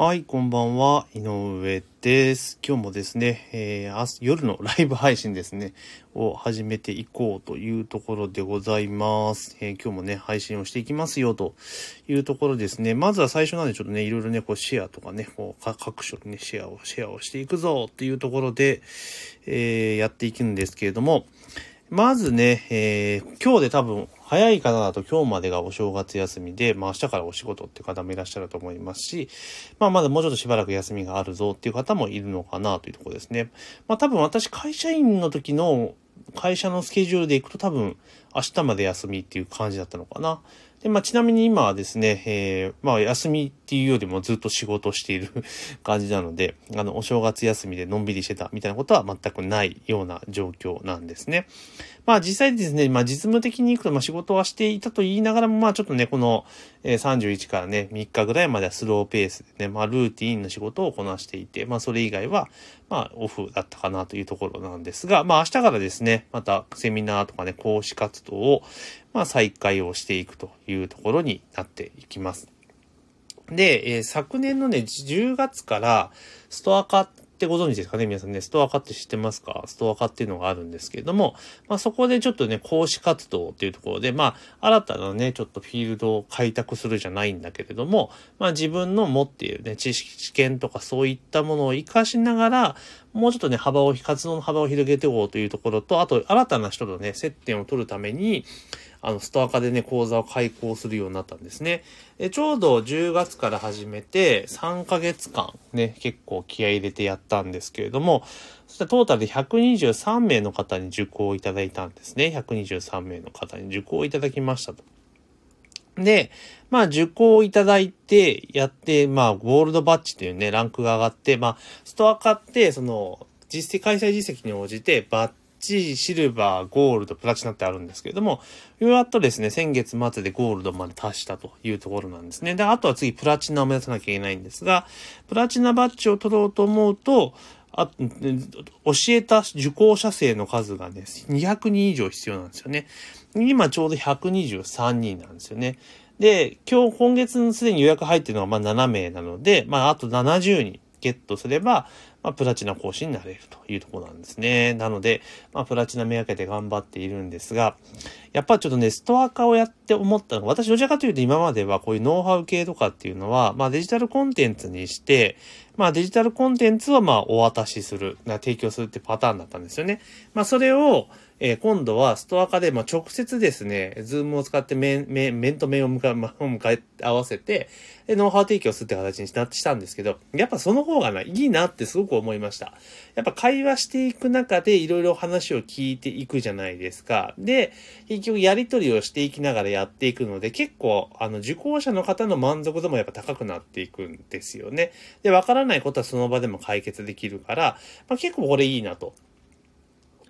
はい、こんばんは。井上です。今日もですね、えー、明日夜のライブ配信ですね、を始めていこうというところでございます。えー、今日もね、配信をしていきますよというところですね。まずは最初なんでちょっとね、いろいろね、こうシェアとかね、こう各所にね、シェアを、シェアをしていくぞっていうところで、えー、やっていくんですけれども、まずね、えー、今日で多分、早い方だと今日までがお正月休みで、まあ明日からお仕事っていう方もいらっしゃると思いますし、まあまだもうちょっとしばらく休みがあるぞっていう方もいるのかなというところですね。まあ多分私会社員の時の会社のスケジュールで行くと多分明日まで休みっていう感じだったのかな。で、まあ、ちなみに今はですね、えー、まあ、休みっていうよりもずっと仕事している 感じなので、あの、お正月休みでのんびりしてたみたいなことは全くないような状況なんですね。まあ、実際ですね、まあ、実務的に行くと、まあ、仕事はしていたと言いながらも、まあ、ちょっとね、この、31からね、3日ぐらいまではスローペースでね、まあ、ルーティーンの仕事をこなしていて、まあ、それ以外は、まあ、オフだったかなというところなんですが、まあ、明日からですね、また、セミナーとかね、講師活動を、まあ、再開をしていくというところになっていきます。で、えー、昨年のね、10月からストア化ってご存知ですかね？皆さんね、ストア化って知ってますか？ストア化っていうのがあるんですけれども、まあそこでちょっとね、講師活動っていうところで、まあ新たなね、ちょっとフィールドを開拓するじゃないんだけれども、まあ自分の持っているね、知識、知見とかそういったものを活かしながら、もうちょっとね、幅を、活動の幅を広げていこうというところと、あと新たな人とね、接点を取るために、あの、ストア化でね、講座を開講するようになったんですね。でちょうど10月から始めて、3ヶ月間ね、結構気合入れてやったんですけれども、そしてトータルで123名の方に受講いただいたんですね。123名の方に受講いただきましたと。で、まあ、受講いただいて、やって、まあ、ゴールドバッジというね、ランクが上がって、まあ、ストア買って、その、実績、開催実績に応じて、バッチ、シルバー、ゴールド、プラチナってあるんですけれども、やっとですね、先月末でゴールドまで達したというところなんですね。で、あとは次プラチナを目指さなきゃいけないんですが、プラチナバッジを取ろうと思うと、あ、教えた受講者生の数がね、200人以上必要なんですよね。今ちょうど123人なんですよね。で、今日、今月すでに予約入ってるのがまあ7名なので、まああと70人ゲットすれば、まあ、プラチナ講師になれるというとこなんですね。なので、まあ、プラチナめがけて頑張っているんですが、やっぱちょっとね、ストア化をやって思ったのが、私どちらかというと今まではこういうノウハウ系とかっていうのは、まあデジタルコンテンツにして、まあデジタルコンテンツはまあお渡しする、提供するってパターンだったんですよね。まあそれを、えー、今度はストアカで、まあ、直接ですね、 Zoom を使って面、面、面と面を向か、ま、向かい合わせて、で、ノウハウ提供するって形にしたんですけど、やっぱその方がな、いいなってすごく思いました。やっぱ会話していく中でいろいろ話を聞いていくじゃないですか。で、結局やりとりをしていきながらやっていくので、結構、あの、受講者の方の満足度もやっぱ高くなっていくんですよね。で、わからないことはその場でも解決できるから、まあ、結構これいいなと。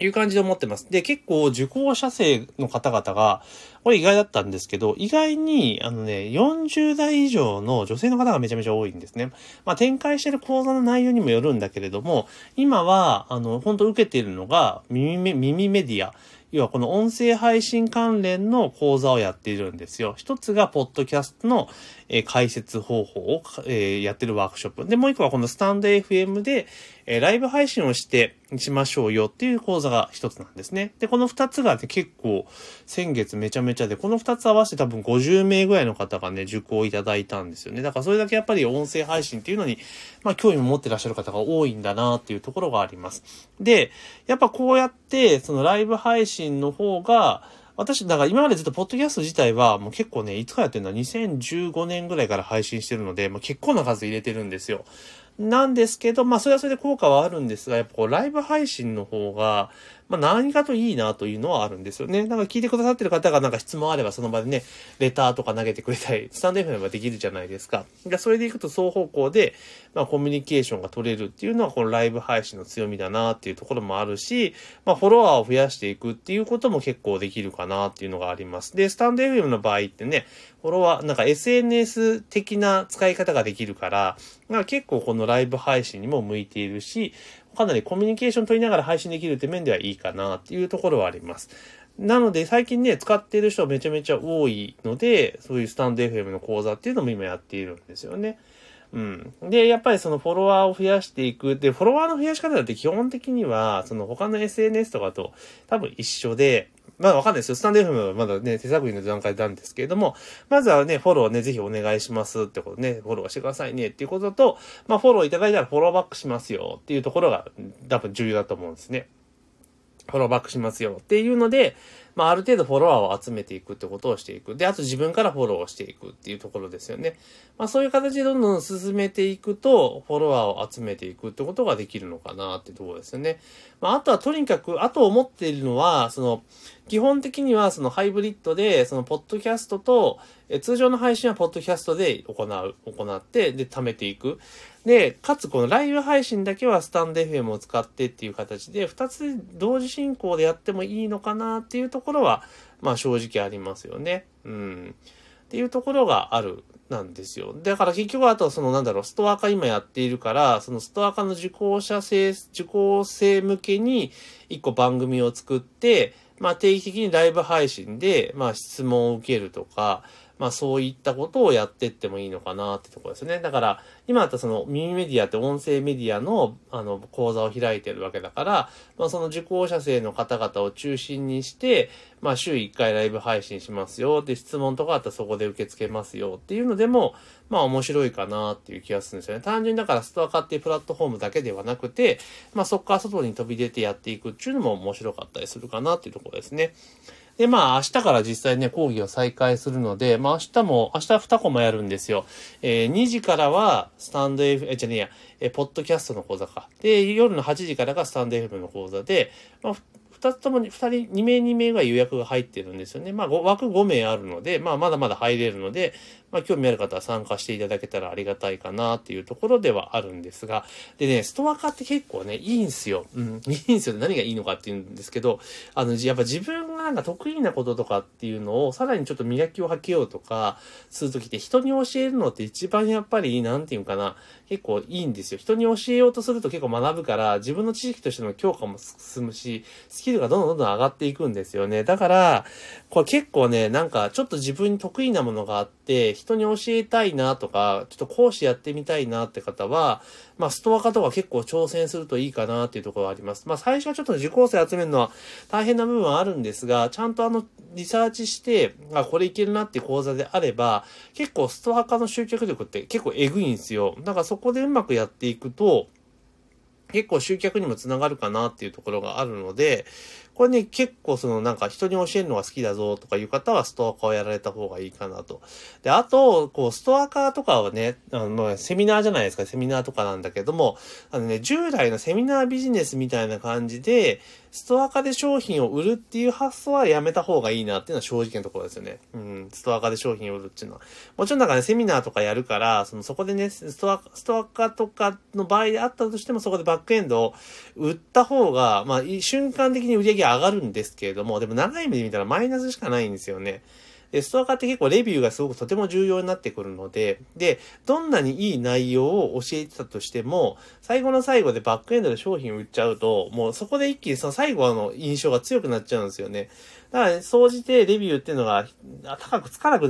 いう感じで思ってます。で、結構受講者生の方々が、これ意外だったんですけど、意外に、あのね、40代以上の女性の方がめちゃめちゃ多いんですね。まあ、展開してる講座の内容にもよるんだけれども、今は、あの、本当受けているのが、耳、耳メディア。要はこの音声配信関連の講座をやっているんですよ。一つが、ポッドキャストの、え解説方法を、えやってるワークショップ。で、もう一個はこのスタンド FM で、えライブ配信をしてしましょうよっていう講座が一つなんですね。で、この二つがね、結構先月めちゃめちゃで、この二つ合わせて多分50名ぐらいの方がね、受講いただいたんですよね。だからそれだけやっぱり音声配信っていうのに、まあ興味を持ってらっしゃる方が多いんだなっていうところがあります。で、やっぱこうやって、そのライブ配信の方が、私、だから今までずっとポッドキャスト自体はもう結構ね、いつかやってるのは2015年ぐらいから配信してるので、まあ、結構な数入れてるんですよ。なんですけど、まあそれはそれで効果はあるんですが、やっぱこうライブ配信の方が、まあ何かといいなというのはあるんですよね。なんか聞いてくださってる方がなんか質問あればその場でね、レターとか投げてくれたり、スタンド FM はできるじゃないですか。それでいくと双方向で、まあコミュニケーションが取れるっていうのはこのライブ配信の強みだなっていうところもあるし、まあフォロワーを増やしていくっていうことも結構できるかなっていうのがあります。で、スタンド FM の場合ってね、フォロワー、なんか SNS 的な使い方ができるから、まあ結構このライブ配信にも向いているし、かなりコミュニケーション取りながら配信できるって面ではいいかなっていうところはあります。なので最近ね、使っている人めちゃめちゃ多いので、そういうスタンド FM の講座っていうのも今やっているんですよね。うん。で、やっぱりそのフォロワーを増やしていく。で、フォロワーの増やし方だって基本的には、その他の SNS とかと多分一緒で、まあわかんないですよ。スタンド FM はまだね、手探りの段階なんですけれども、まずはね、フォローね、ぜひお願いしますってことね、フォローしてくださいねっていうことと、まあフォローいただいたらフォローバックしますよっていうところが多分重要だと思うんですね。フォローバックしますよっていうので、まあ、ある程度フォロワーを集めていくってことをしていく。で、あと自分からフォローをしていくっていうところですよね。まあ、そういう形でどんどん進めていくと、フォロワーを集めていくってことができるのかなってところですよね。まあ、あとはとにかく、あと思っているのは、その、基本的にはそのハイブリッドで、そのポッドキャストと、え通常の配信はポッドキャストで行う、行って、で、貯めていく。で、かつこのライブ配信だけはスタンド FM を使ってっていう形で、二つ同時進行でやってもいいのかなっていうところころは、まあ正直ありますよね。うん。っていうところがあるなんですよ。だから結局あとはそのなんだろう、ストア化今やっているから、そのストア化の受講者生、受講生向けに一個番組を作って、まあ定期的にライブ配信で、まあ質問を受けるとか、まあそういったことをやってってもいいのかなってところですね。だから、今だったその耳メディアって音声メディアのあの講座を開いてるわけだから、まあその受講者生の方々を中心にして、まあ週1回ライブ配信しますよ。で、質問とかあったらそこで受け付けますよっていうのでも、まあ面白いかなっていう気がするんですよね。単純だからストア化っていうプラットフォームだけではなくて、まあそこから外に飛び出てやっていくっていうのも面白かったりするかなっていうところですね。で、まあ、明日から実際ね、講義を再開するので、まあ、明日も、明日2コマやるんですよ。えー、2時からは、スタンド F、え、じゃねえや、え、ポッドキャストの講座か。で、夜の8時からがスタンド FM の講座で、まあ、二つともに、二人、二名二名が予約が入ってるんですよね。まあ、枠5名あるので、まあ、まだまだ入れるので、まあ、興味ある方は参加していただけたらありがたいかなっていうところではあるんですが、でね、ストア化って結構ね、いいんすよ。うん、いいんすよ。何がいいのかっていうんですけど、あの、やっぱ自分がなんか得意なこととかっていうのを、さらにちょっと磨きをかけようとか、するときって人に教えるのって一番やっぱり、なんていうかな、結構いいんですよ。人に教えようとすると結構学ぶから、自分の知識としての強化も進むし、スキルがどんどんどんどん上がっていくんですよね。だから、これ結構ね、なんかちょっと自分に得意なものがあって、人に教えたいなとか、ちょっと講師やってみたいなって方は、まあ、ストア化とか結構挑戦するといいかなっていうところがあります。まあ、最初はちょっと受講生集めるのは大変な部分はあるんですが、ちゃんとあの、リサーチして、あ、これいけるなって講座であれば、結構ストア化の集客力って結構エグいんですよ。だからそこでうまくやっていくと、結構集客にもつながるかなっていうところがあるので、これね、結構そのなんか人に教えるのが好きだぞとかいう方はストア化をやられた方がいいかなと。で、あと、こう、ストアカとかはね、あの、セミナーじゃないですか、セミナーとかなんだけども、あのね、従来のセミナービジネスみたいな感じで、ストアカで商品を売るっていう発想はやめた方がいいなっていうのは正直なところですよね。うん、ストアカで商品を売るっていうのは。もちろんなんかね、セミナーとかやるから、そのそこでね、ストア、ストアカとかの場合であったとしても、そこでバックエンドを売った方が、まあ、瞬間的に売り上げ上がるんですけれども、でも長い目で見たらマイナスしかないんですよね。で、ストアカって結構レビューがすごくとても重要になってくるので、で、どんなにいい内容を教えてたとしても、最後の最後でバックエンドで商品売っちゃうと、もうそこで一気にその最後の印象が強くなっちゃうんですよね。だから、ね、総じてレビューっていうのが高くつかなく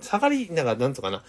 下がり、なんか、なんとかな、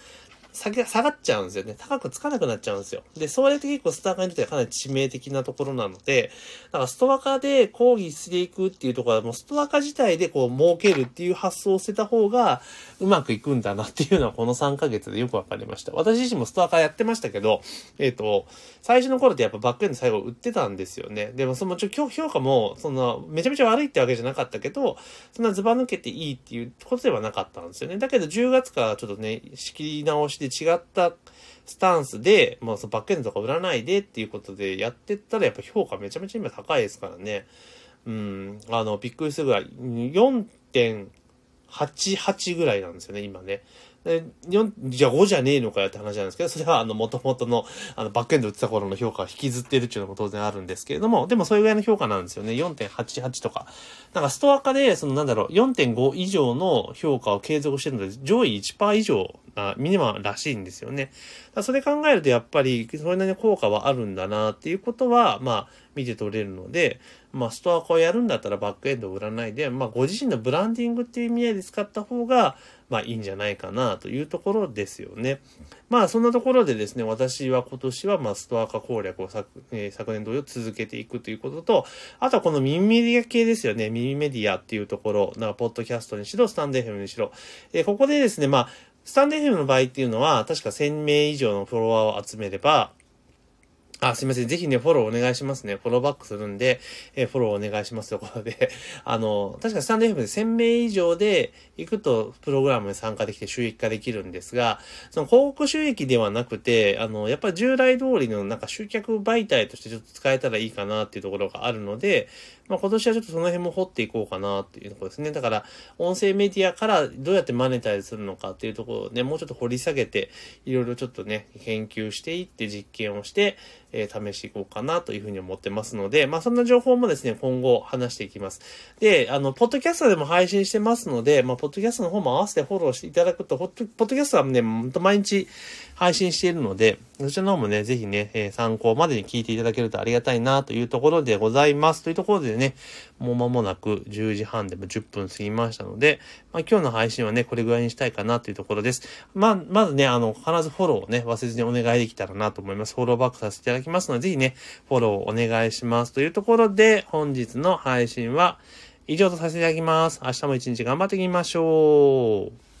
下げ、下がっちゃうんですよね。高くつかなくなっちゃうんですよ。で、それって結構ストアカにとってはかなり致命的なところなので、だからストアカで講義していくっていうところは、もうストアカ自体でこう儲けるっていう発想を捨てた方がうまくいくんだなっていうのはこの3ヶ月でよくわかりました。私自身もストアカやってましたけど、えっ、ー、と、最初の頃ってやっぱバックエンド最後売ってたんですよね。でもそのちょ評価も、そんな、めちゃめちゃ悪いってわけじゃなかったけど、そんなズバ抜けていいっていうことではなかったんですよね。だけど10月からちょっとね、仕切り直しで違ったスタンスで、まあ、そのバックエンドとか売らないでっていうことでやってったら、やっぱ評価めちゃめちゃ今高いですからね。うん、あの、びっくりするぐらい、4.88ぐらいなんですよね、今ね。で、じゃあ5じゃねえのかよって話なんですけど、それはあの、元々の、あの、バックエンド売ってた頃の評価を引きずってるっていうのも当然あるんですけれども、でもそれぐらいの評価なんですよね。4.88とか。なんかストア化で、そのなんだろう、4.5以上の評価を継続してるので、上位1%以上あミニマムらしいんですよね。それ考えるとやっぱり、それなりに効果はあるんだなっていうことは、まあ、見て取れるので、まあ、ストア化をやるんだったらバックエンドを売らないで、まあ、ご自身のブランディングっていう意味合いで使った方が、まあ、いいんじゃないかなというところですよね。まあ、そんなところでですね、私は今年は、まあ、ストア化攻略を昨,、えー、昨年同様続けていくということと、あとはこの耳メディア系ですよね。耳メディアっていうところ、なんか、ポッドキャストにしろ、スタンデーフェムにしろ。えー、ここでですね、まあ、スタンデーフェムの場合っていうのは、確か1000名以上のフォロワーを集めれば、あ、すいません。ぜひね、フォローお願いしますね。フォローバックするんで、えー、フォローお願いしますということで、あの、確かスタンド FM で1000名以上で行くと、プログラムに参加できて収益化できるんですが、その広告収益ではなくて、あの、やっぱ従来通りのなんか集客媒体としてちょっと使えたらいいかなっていうところがあるので、まあ、今年はちょっとその辺も掘っていこうかなっていうところですね。だから、音声メディアからどうやってマネタイズするのかっていうところをね、もうちょっと掘り下げて、いろいろちょっとね、研究していって実験をして、えー、試していこうかなというふうに思ってますので、まあそんな情報もですね、今後話していきます。で、あの、ポッドキャストでも配信してますので、まあ、ポッドキャストの方も合わせてフォローしていただくと、ポッドキャストはね、ほんと毎日配信しているので、そちらの方もね、ぜひね、えー、参考までに聞いていただけるとありがたいなというところでございます。というところでねね、もう間もなく10時半でも10分過ぎましたので、まあ、今日の配信はね、これぐらいにしたいかなというところです。まあ、まずね、あの、必ずフォローをね、忘れずにお願いできたらなと思います。フォローバックさせていただきますので、ぜひね、フォローをお願いします。というところで、本日の配信は以上とさせていただきます。明日も一日頑張っていきましょう。